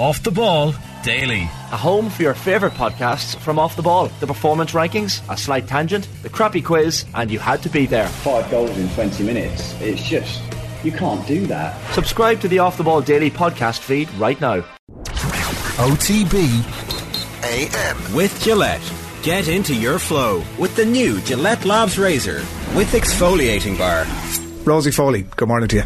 Off the Ball Daily. A home for your favourite podcasts from Off the Ball. The performance rankings, a slight tangent, the crappy quiz, and you had to be there. Five goals in 20 minutes. It's just, you can't do that. Subscribe to the Off the Ball Daily podcast feed right now. OTB AM. With Gillette. Get into your flow with the new Gillette Labs Razor with exfoliating bar. Rosie Foley, good morning to you.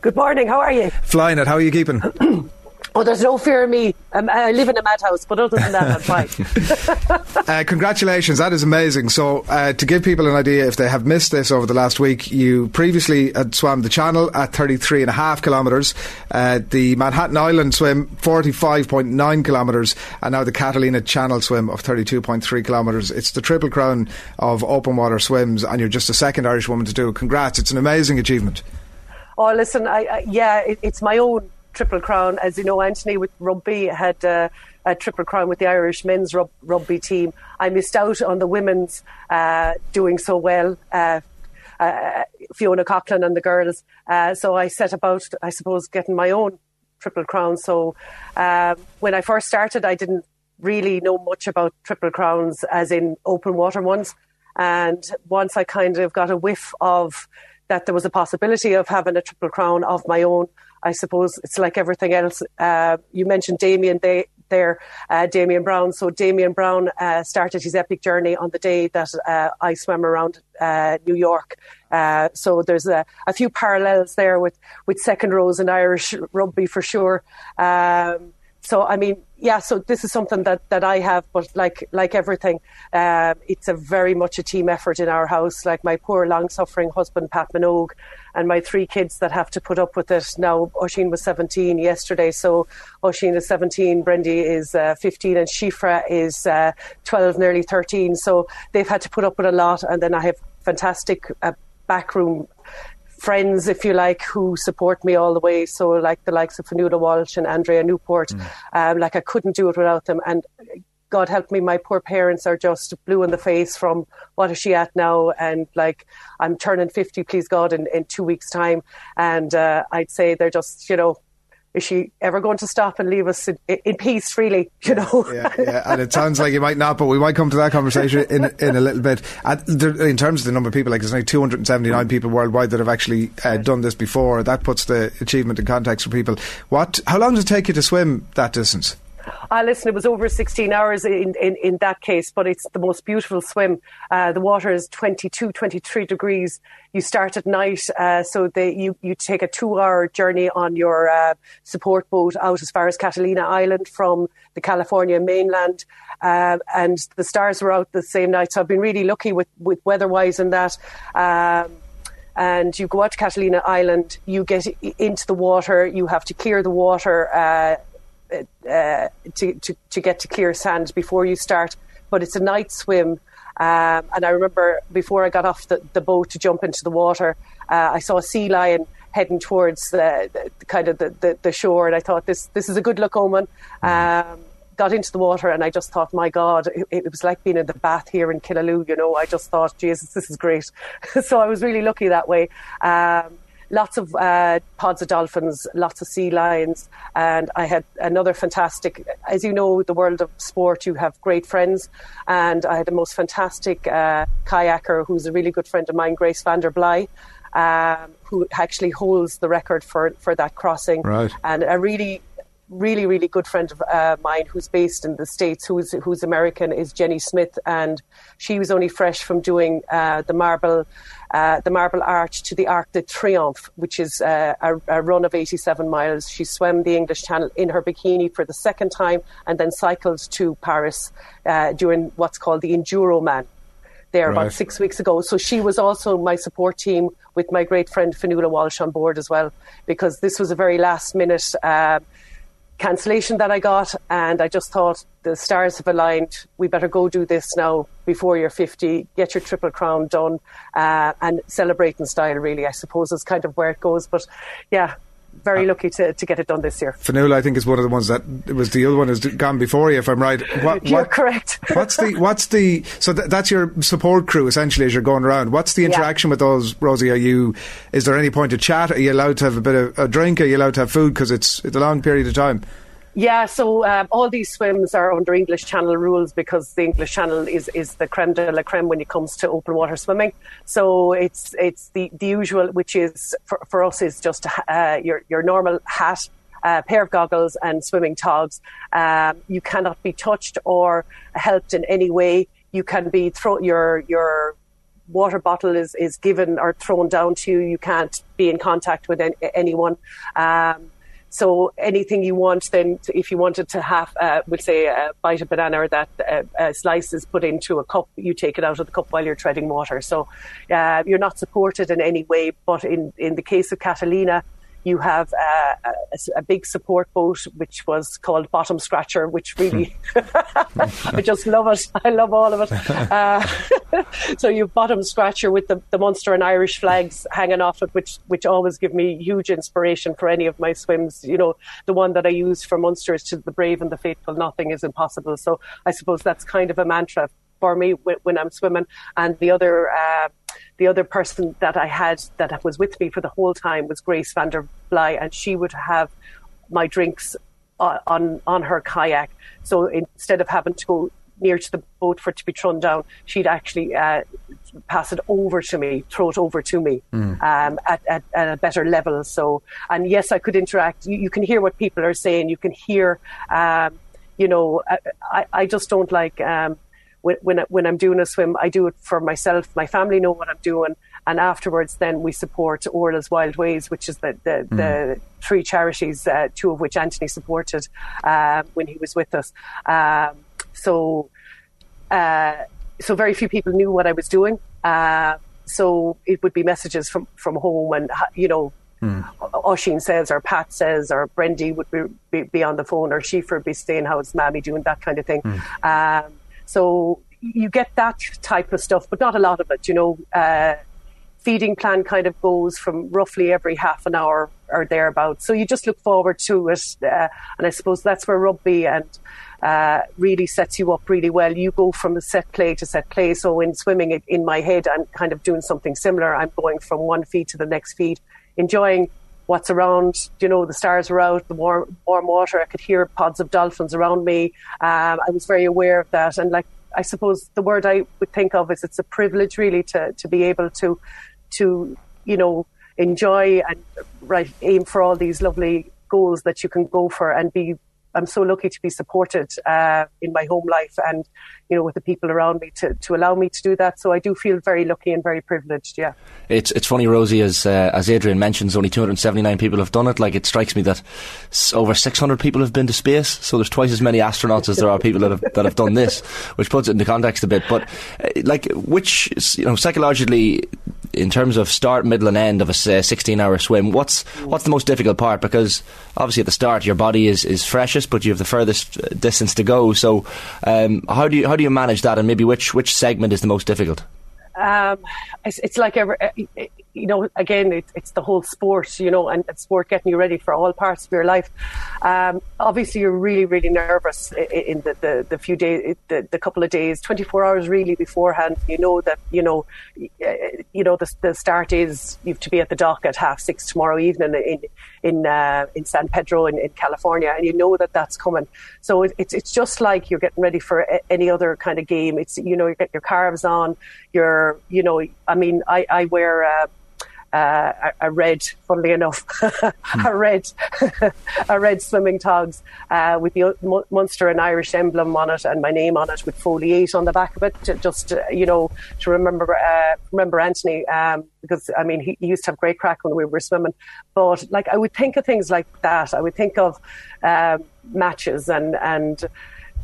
Good morning, how are you? Flying it, how are you keeping? Oh, there's no fear of me. Um, I live in a madhouse, but other than that, I'm fine. uh, congratulations, that is amazing. So, uh, to give people an idea, if they have missed this over the last week, you previously had swam the Channel at 33 and a half kilometres, uh, the Manhattan Island swim 45.9 kilometres, and now the Catalina Channel swim of 32.3 kilometres. It's the triple crown of open water swims, and you're just the second Irish woman to do it. Congrats, it's an amazing achievement. Oh, listen, I, I yeah, it, it's my own triple crown. As you know, Anthony with rugby had uh, a triple crown with the Irish men's rub- rugby team. I missed out on the women's uh, doing so well. Uh, uh Fiona Coghlan and the girls. So I set about, I suppose, getting my own triple crown. So um, when I first started, I didn't really know much about triple crowns, as in open water ones. And once I kind of got a whiff of that there was a possibility of having a triple crown of my own, I suppose it's like everything else. Uh, you mentioned Damian they, there, uh, Damian Browne. So Damian Browne uh, started his epic journey on the day that uh, I swam around uh, New York. Uh, so there's a, a, few parallels there with, with second rows in Irish rugby for sure. Um, so I mean, yeah. So this is something that, that I have, but like like everything, um, it's a very much a team effort in our house. Like my poor long suffering husband Pat Minogue, and my three kids that have to put up with it. Now Oisín was 17 yesterday, so Oisín is 17, Brendy is uh, 15, and Shifra is uh, 12, nearly 13. So they've had to put up with a lot, and then I have fantastic uh, backroom friends, if you like, who support me all the way. So, like the likes of Fionnuala Walsh and Andrea Newport, mm. um, like I couldn't do it without them. And God help me, my poor parents are just blue in the face from what is she at now? And like, I'm turning 50, please God, in, in two weeks' time. And uh, I'd say they're just, you know, is she ever going to stop and leave us in, in peace freely you know? yeah, yeah, and it sounds like you might not but we might come to that conversation in in a little bit. In terms of the number of people like there's only 279 people worldwide that have actually uh, done this before. That puts the achievement in context for people. What how long does it take you to swim that distance uh, listen, it was over 16 hours in, in, in that case, but it's the most beautiful swim. Uh, the water is 22, 23 degrees. You start at night, uh, so they, you, you take a two hour journey on your uh, support boat out as far as Catalina Island from the California mainland. Uh, and the stars were out the same night, so I've been really lucky with, with weather wise and that. Um, and you go out to Catalina Island, you get into the water, you have to clear the water uh, uh, to, to, to get to clear sand before you start. But it's a night swim. Um, and I remember before I got off the, the boat to jump into the water, uh, I saw a sea lion heading towards the, the kind of the, the, the, shore, and I thought this this is a good look omen. Mm-hmm. Um, got into the water, and I just thought, my God, it, it, was like being in the bath here in Killaloe. You know, I just thought, Jesus, this is great. so I was really lucky that way. Um, lots of uh, pods of dolphins, lots of sea lions, and I had another fantastic. As you know, the world of sport, you have great friends, and I had the most fantastic uh, kayaker who's a really good friend of mine, Grace van der Byl. Um, who actually holds the record for, for that crossing, right. and a really really, really good friend of uh, mine who's based in the States, who's, who's American, is Jenny Smith. And she was only fresh from doing uh, the marble. Uh, the Marble Arch to the Arc de Triomphe, which is uh, a, a, run of 87 miles. She swam the English Channel in her bikini for the second time and then cycled to Paris uh, during what's called the Enduroman there right. about six weeks ago. So she was also my support team with my great friend Fionnuala Walsh on board as well, because this was a very last minute uh, cancellation that I got, and I just thought the stars have aligned. We better go do this now before you're 50, get your triple crown done, uh, and celebrate in style, really, I suppose, is kind of where it goes. But yeah, very uh, lucky to, to get it done this year. Fionnuala, I think, is one of the ones that was the other one has gone before you, if I'm right. What, You're correct. what's the what's the so th- that's your support crew essentially as you're going around. What's the interaction yeah. with those, Rosie? Are you is there any point of chat? Are you allowed to have a bit of a drink? Are you allowed to have food because it's it's a long period of time? Yeah, so um, all these swims are under English Channel rules because the English Channel is, is the creme de la creme when it comes to open water swimming. So it's it's the, the usual, which is for, for us is just uh, your your normal hat, uh, pair of goggles, and swimming togs. Um, you cannot be touched or helped in any way. You can be throw your your water bottle is, is given or thrown down to you. You can't be in contact with any, anyone. Um, so anything you want, then if you wanted to have, uh, we'll say, a bite of banana or that uh, a slice is put into a cup, you take it out of the cup while you're treading water. So uh, you're not supported in any way. But in, in the case of Catalina, you have uh, a, a, big support boat, which was called Bottom Scratcher, which really, I just love it. I love all of it. Uh, so you Bottom Scratcher with the, the Munster and Irish flags hanging off it, which which always give me huge inspiration for any of my swims. You know, the one that I use for Munster is to the brave and the faithful, nothing is impossible. So I suppose that's kind of a mantra for me when, I'm swimming. And the other, uh, the other person that I had that was with me for the whole time was Grace van der Byl, and she would have my drinks on on her kayak. So instead of having to go near to the boat for it to be thrown down, she'd actually uh, pass it over to me, throw it over to me mm. um, at, at, at, a better level. So, and yes, I could interact. You, you can hear what people are saying. You can hear, um, you know, I, I, just don't like um, when, when, when I'm doing a swim, I do it for myself. My family know what I'm doing. And afterwards, then we support Orla's Wild Ways, which is the, the, mm. the three charities, uh, two of which Anthony supported uh, when he was with us. Um, so, uh, so very few people knew what I was doing. Uh, so it would be messages from, from home and, you know, Mm. Oisin says, or Pat says, or Brendy would be, be, be on the phone, or Schiefer would be staying, how's Mammy doing, that kind of thing. Mm. Um, so you get that type of stuff, but not a lot of it. You know, uh, feeding plan kind of goes from roughly every half an hour or thereabouts. So you just look forward to it, uh, and I suppose that's where rugby and uh, really sets you up really well. You go from a set play to set play. So in swimming, in my head, I'm kind of doing something similar. I'm going from one feed to the next feed, enjoying what's around. You know, the stars were out, the warm, warm water. I could hear pods of dolphins around me. Um, I was very aware of that. And like, I suppose the word I would think of is it's a privilege really to, to be able to, to, you know, enjoy and right, aim for all these lovely goals that you can go for and be I'm so lucky to be supported uh, in my home life and you know with the people around me to, to allow me to do that. So I do feel very lucky and very privileged. Yeah, it's it's funny, Rosie, as uh, as Adrian mentions, only 279 people have done it. Like it strikes me that over 600 people have been to space. So there's twice as many astronauts as there are people that have that have done this, which puts it into context a bit. But uh, like which you know psychologically in terms of start, middle, and end of a 16-hour swim, what's what's the most difficult part? Because obviously at the start your body is, is freshest, but you have the furthest uh, distance to go. So um, how do you how do you manage that, and maybe which which segment is the most difficult? Um, it's, it's, like every, you know, again, it, it's the whole sport, you know, and, and, sport getting you ready for all parts of your life. Um, obviously, you're really, really nervous in the, the, the few days, the, the, couple of days, 24 hours really beforehand. You know that, you know, you know, the, the start is you have to be at the dock at half six tomorrow evening in in uh, in San Pedro in, in, California, and you know that that's coming. So it, it's it's just like you're getting ready for any other kind of game. It's you know you get your calves on, your you know I mean I I wear. Uh, uh, a, red, funnily enough, a red, a red swimming togs uh, with the Munster and Irish emblem on it and my name on it with 8 on the back of it, to, just uh, you know to remember uh, remember Anthony um, because I mean he, he, used to have great crack when we were swimming, but like I would think of things like that. I would think of um, matches and and.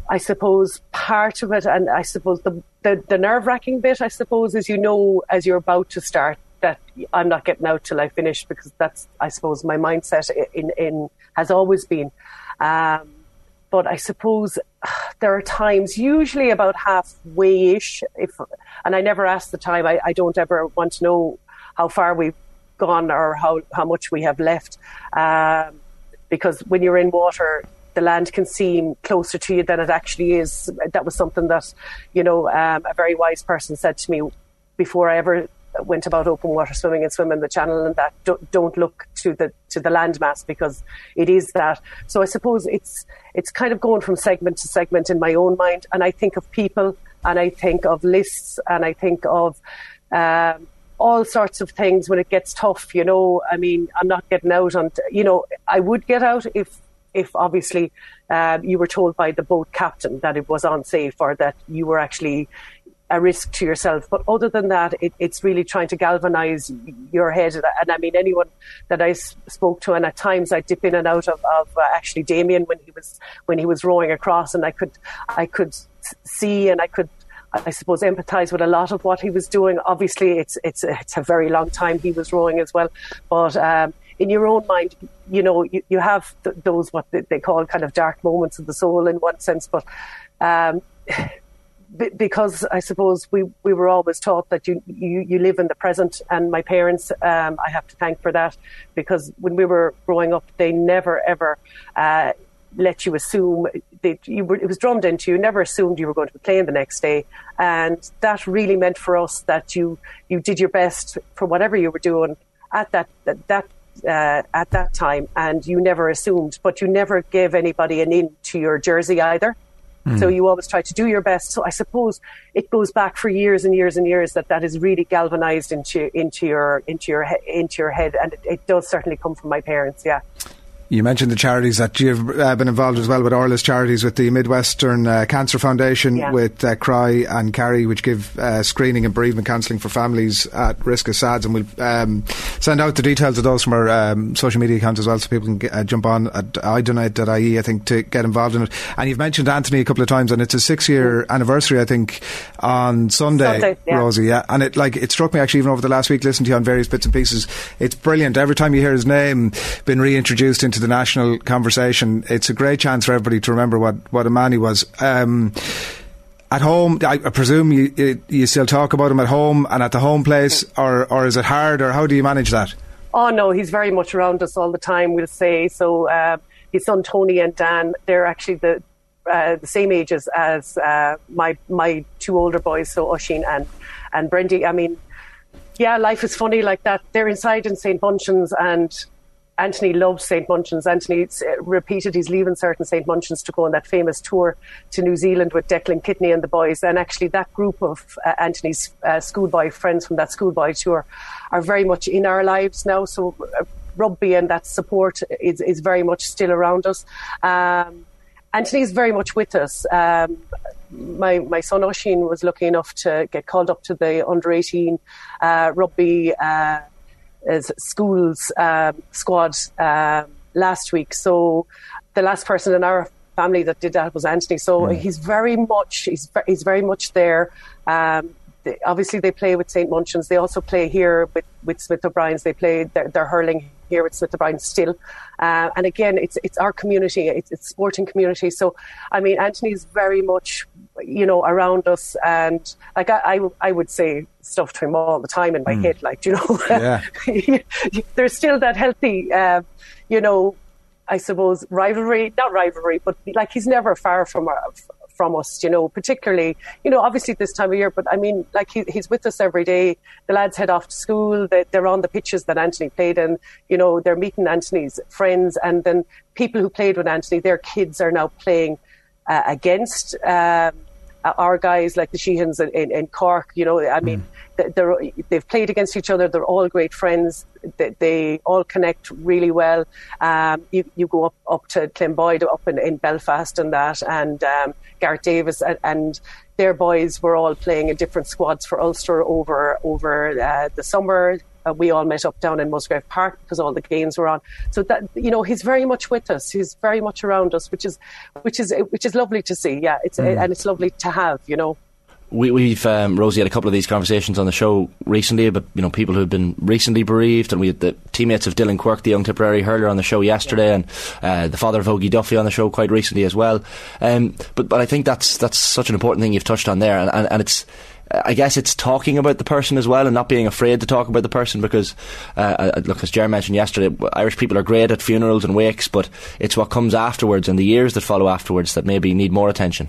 I suppose part of it, and I suppose the, the, the nerve wracking bit, I suppose, is you know as you're about to start that I'm not getting out till I finish because that's, I suppose, my mindset in, in has always been. Um, but I suppose there are times, usually about halfway-ish, if, and I never ask the time. I, I don't ever want to know how far we've gone or how, how much we have left. Um, because when you're in water, the land can seem closer to you than it actually is. That was something that, you know, um, a very wise person said to me before I ever went about open water swimming and swimming the channel and that don't, don't look to the to the landmass because it is that. So I suppose it's it's kind of going from segment to segment in my own mind, and I think of people and I think of lists and I think of. Um, all sorts of things when it gets tough, you know. I mean, I'm not getting out on, you know, I would get out if, if obviously um, you were told by the boat captain that it was unsafe or that you were actually a risk to yourself. But other than that, it, it's really trying to galvanise your head. And I mean, anyone that I spoke to, and at times I dip in and out of, of uh, actually Damian when he was when he was rowing across, and I could I could see and I could. I suppose empathise with a lot of what he was doing. Obviously, it's it's it's a very long time he was rowing as well, but um, in your own mind, you know, you, you have th- those what they call kind of dark moments of the soul in one sense, but um, because I suppose we, we were always taught that you, you, you live in the present, and my parents, um, I have to thank for that, because when we were growing up, they never ever uh, let you assume that you were, it was drummed into you. Never assumed you were going to be playing the next day, and that really meant for us that you you did your best for whatever you were doing at that that. uh, at that time, and you never assumed, but you never gave anybody an in to your jersey either. Mm. So you always try to do your best. So I suppose it goes back for years and years and years that that is really galvanized into into your into your into your head, and it, it does certainly come from my parents. Yeah. You mentioned the charities that you've uh, been involved as well with Orla's charities, with the Midwestern uh, Cancer Foundation, yeah. with uh, Cry and Carry, which give uh, screening and bereavement counselling for families at risk of SADS. And we'll um, send out the details of those from our um, social media accounts as well, so people can get, uh, jump on at idonate.ie, I think, to get involved in it. And you've mentioned Anthony a couple of times, and it's a six year anniversary, I think, on Sunday, Sunday yeah. Rosie. Yeah, and it like it struck me actually even over the last week, listening to you on various bits and pieces. It's brilliant. Every time you hear his name been reintroduced into the national conversation, it's a great chance for everybody to remember what, what a man he was. Um, at home, I, presume you, you still talk about him at home and at the home place, or, or is it hard, or how do you manage that? Oh, no, he's very much around us all the time, we'll say. So uh, his son Tony and Dan, they're actually the, uh, the same ages as uh, my my two older boys, so Oisín and, and Brendy. I mean, yeah, life is funny like that. They're inside in St. Munchin's and Anthony loves St. Munchin's. Anthony uh, repeated he's leaving certain St. Munchin's to go on that famous tour to New Zealand with Declan Kidney and the boys. And actually, that group of uh, Anthony's uh, schoolboy friends from that schoolboy tour are very much in our lives now. So, uh, rugby and that support is, is very much still around us. Um, is very much with us. Um, my, my son Oisín was lucky enough to get called up to the under 18 uh, rugby uh, schools um, squad um, last week. So the last person in our family that did that was Anthony. So he's very much he's he's very much there. Um, they, obviously, they play with St. Munchin's. They also play here with, with Smith O'Brien's. They play their, their hurling here with Smith O'Brien still. Uh, and again, it's it's our community, it's, it's sporting community. So, I mean, Anthony's very much, you know, around us, and like I, I, I would say stuff to him all the time in my mm. head, like you know, yeah. there's still that healthy, uh, you know, I suppose rivalry, not rivalry, but like he's never far from our, from us, you know, particularly, you know, obviously this time of year, but I mean, like he, he's with us every day. The lads head off to school, they, they're on the pitches that Anthony played in, you know, they're meeting Anthony's friends and then people who played with Anthony, their kids are now playing uh, against um, our guys like the Sheehans in, in, in Cork, you know, I mean, mm. They've played against each other. They're all great friends. They, they all connect really well. Um, you, you go up, up to Clemboyd, up in, in Belfast and that, and um, Gareth Davis and, and, their boys were all playing in different squads for Ulster over over uh, the summer. Uh, we all met up down in Musgrave Park because all the games were on. So that you know, he's very much with us. He's very much around us, which is which is which is lovely to see. Yeah, it's mm. and it's lovely to have. You know we, have um, Rosie had a couple of these conversations on the show recently about you know people who've been recently bereaved, and we had the teammates of Dylan Quirk, the young Tipperary hurler, on the show yesterday, yeah. and uh, the father of Ogie Duffy on the show quite recently as well. Um, but but I think that's that's such an important thing you've touched on there, and, and, and it's. I guess it's talking about the person as well and not being afraid to talk about the person because, uh, uh look, as Jerry mentioned yesterday, Irish people are great at funerals and wakes, but it's what comes afterwards and the years that follow afterwards that maybe need more attention.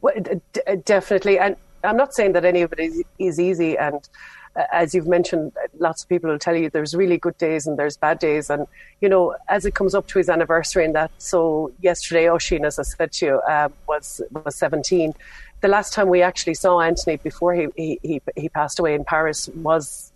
Well, d- definitely, and I'm not saying that any of it is, is easy. And as you've mentioned, lots of people will tell you there's really good days and there's bad days. And, you know, as it comes up to his anniversary and that, so yesterday, Oisín, as I said to you, um, was, was 17 the last time we actually saw Anthony before he, he, he, passed away in Paris was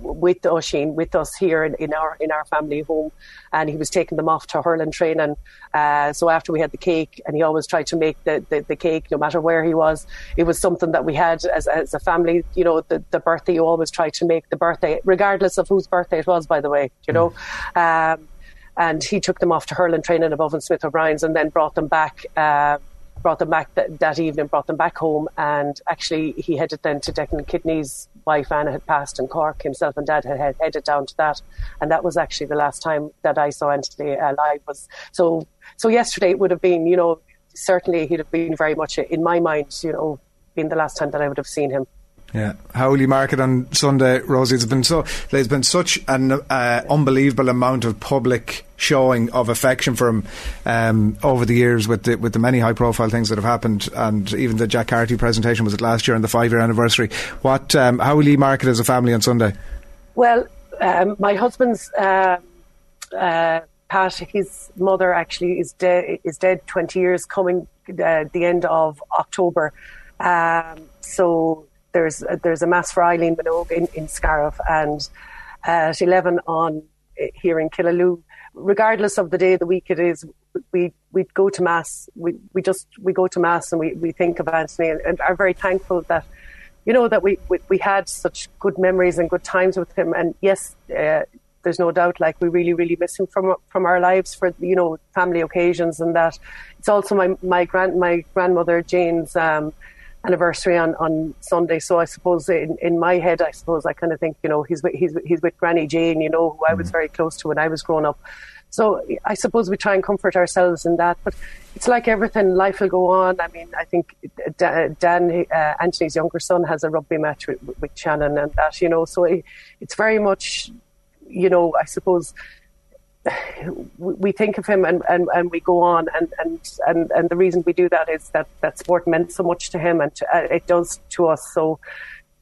with Oisín, with us here in, in, our in our family home, and he was taking them off to hurling training. Uh, so after we had the cake, and he always tried to make the, the, the, cake no matter where he was. It was something that we had as, as a family. You know, the, the birthday you always try to make the birthday, regardless of whose birthday it was. By the way, you know. Mm. Um, and he took them off to hurling training above in Smith O'Brien's and then brought them back uh, brought them back that, that evening, brought them back home, and actually he headed then to Declan Kidney's wife Anna had passed in Cork. Himself and Dad had headed down to that, and that was actually the last time that I saw Anthony alive. Was so so yesterday it would have been, you know, certainly he'd have been very much in my mind, you know, being the last time that I would have seen him. Yeah, how will you mark it on Sunday, Rosie? It's been so there's been such an uh, unbelievable amount of public showing of affection for him um, over the years with the, with the many high profile things that have happened, and even the Jack Carty presentation was it last year on the five year anniversary. What um, how will you mark it as a family on Sunday? Well, um, my husband's. Uh, uh, Pat, his mother actually is dead. Is dead twenty years coming uh, the end of October. Um, so there's a, there's a mass for Eileen Minogue in, in Scariff and at 11 on here in Killaloe. Regardless of the day of the week it is, we we go to mass. We we just we go to mass and we, we think of Anthony and, and are very thankful that you know that we, we, we had such good memories and good times with him. And yes, uh, there's no doubt like we really really miss him from from our lives for you know family occasions and that. It's also my my grand my grandmother Jane's. Um, anniversary on, on Sunday. So I suppose in, in my head, I suppose I kind of think, you know, he's with, he's, he's with Granny Jane, you know, who I was mm. very close to when I was growing up. So I suppose we try and comfort ourselves in that. But it's like everything, life will go on. I mean, I think Dan, uh, Anthony's younger son, has a rugby match with, with Shannon and that, you know, so it, it's very much, you know, I suppose we think of him and, and, and we go on and, and, and, and the reason we do that is that, that sport meant so much to him and to, uh, it does to us. So,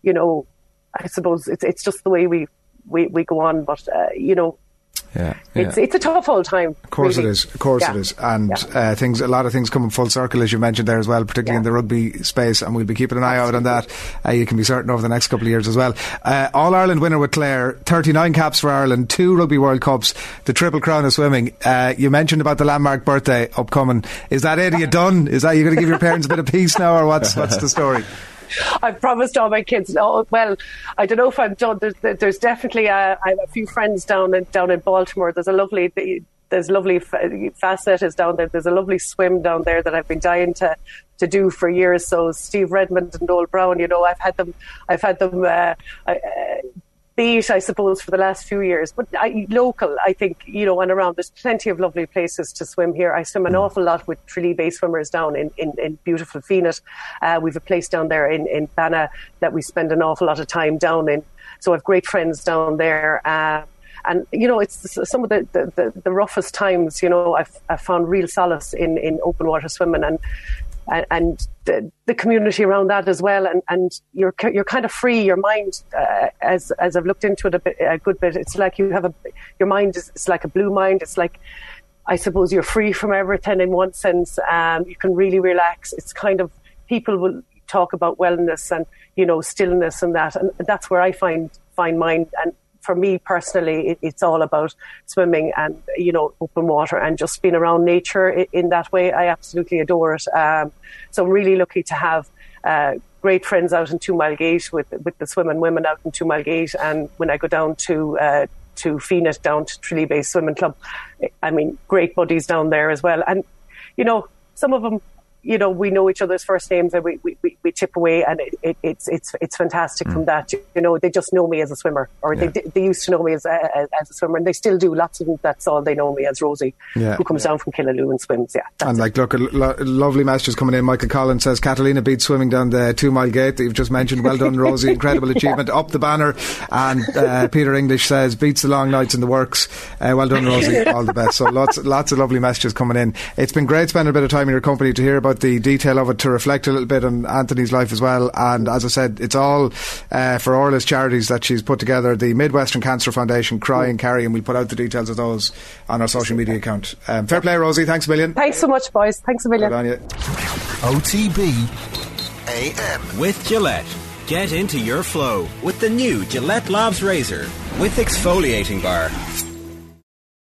you know, I suppose it's, it's just the way we, we, we go on. But, uh, you know, yeah, it's it's a tough old time. Of course really. it is. Of course yeah. it is. And yeah. uh, things, a lot of things coming full circle, as you mentioned there as well, particularly in the rugby space. And we'll be keeping an eye Absolutely. out on that. Uh, you can be certain over the next couple of years as well. Uh, All Ireland winner with Clare, 39 caps for Ireland, two Rugby World Cups, the Triple Crown of Swimming. Uh, you mentioned about the landmark birthday upcoming. Is that it? Are you done? Is that you going to give your parents a bit of peace now, or what's what's the story? I've promised all my kids. Oh, well, I don't know if I'm done. There's, there's definitely a, I have a few friends down in down in Baltimore. There's a lovely there's lovely Fastnet is down there. There's a lovely swim down there that I've been dying to to do for years. So Steve Redmond and Noel Brown, you know, I've had them. I've had them. Uh, uh, beat, I suppose, for the last few years. But I, local, I think, you know, and around, there's plenty of lovely places to swim here. I swim an mm. awful lot with Tralee Bay swimmers down in, in, in beautiful Fenit. Uh, we've a place down there in, in Banna that we spend an awful lot of time down in. So I've great friends down there. Uh, and you know, it's some of the, the, the, the roughest times. You know, I've, I've found real solace in, in open water swimming, and and, the, the, community around that as well. And, and you're you're kind of free. Your mind, uh, as as I've looked into it a, bit, a good bit, it's like you have a your mind is it's like a blue mind. It's like I suppose you're free from everything in one sense. Um, you can really relax. It's kind of people will talk about wellness and you know stillness and that, and that's where I find find mine. And for me personally, it, it's all about swimming and you know open water and just being around nature in, in that way. I absolutely adore it. Um, so I'm really lucky to have. Uh, great friends out in Two Mile Gate with with the swimming women out in Two Mile Gate, and when I go down to uh, to Fenit down to Tralee Bay Swimming Club, I mean, great buddies down there as well. And you know, some of them you know, we know each other's first names and we, we, we chip away and it, it, it's, it's, it's fantastic mm. from that. You know, they just know me as a swimmer or yeah. they, they used to know me as a, as a swimmer and they still do. Lots of them, that's all they know me as Rosie, yeah. who comes yeah. down from Killaloe and swims. Yeah. And like, look, a lo- lovely messages coming in. Michael Collins says, Catalina beat swimming down the two mile gate that you've just mentioned. Well done, Rosie. Incredible achievement. Up the banner. And uh, Peter English says, beats the long nights in the works. Uh, well done, Rosie. all the best. So lots, lots of lovely messages coming in. It's been great spending a bit of time in your company to hear about about the detail of it to reflect a little bit on Anthony's life as well. And as I said, it's all uh, for Orla's charities that she's put together the Midwestern Cancer Foundation, Cry and Carry, and we'll put out the details of those on our social media account. Um, fair play, Rosie. Thanks a million. Thanks so much, boys. Thanks a million. Good on you. OTB AM. With Gillette. Get into your flow with the new Gillette Labs Razor with exfoliating bar.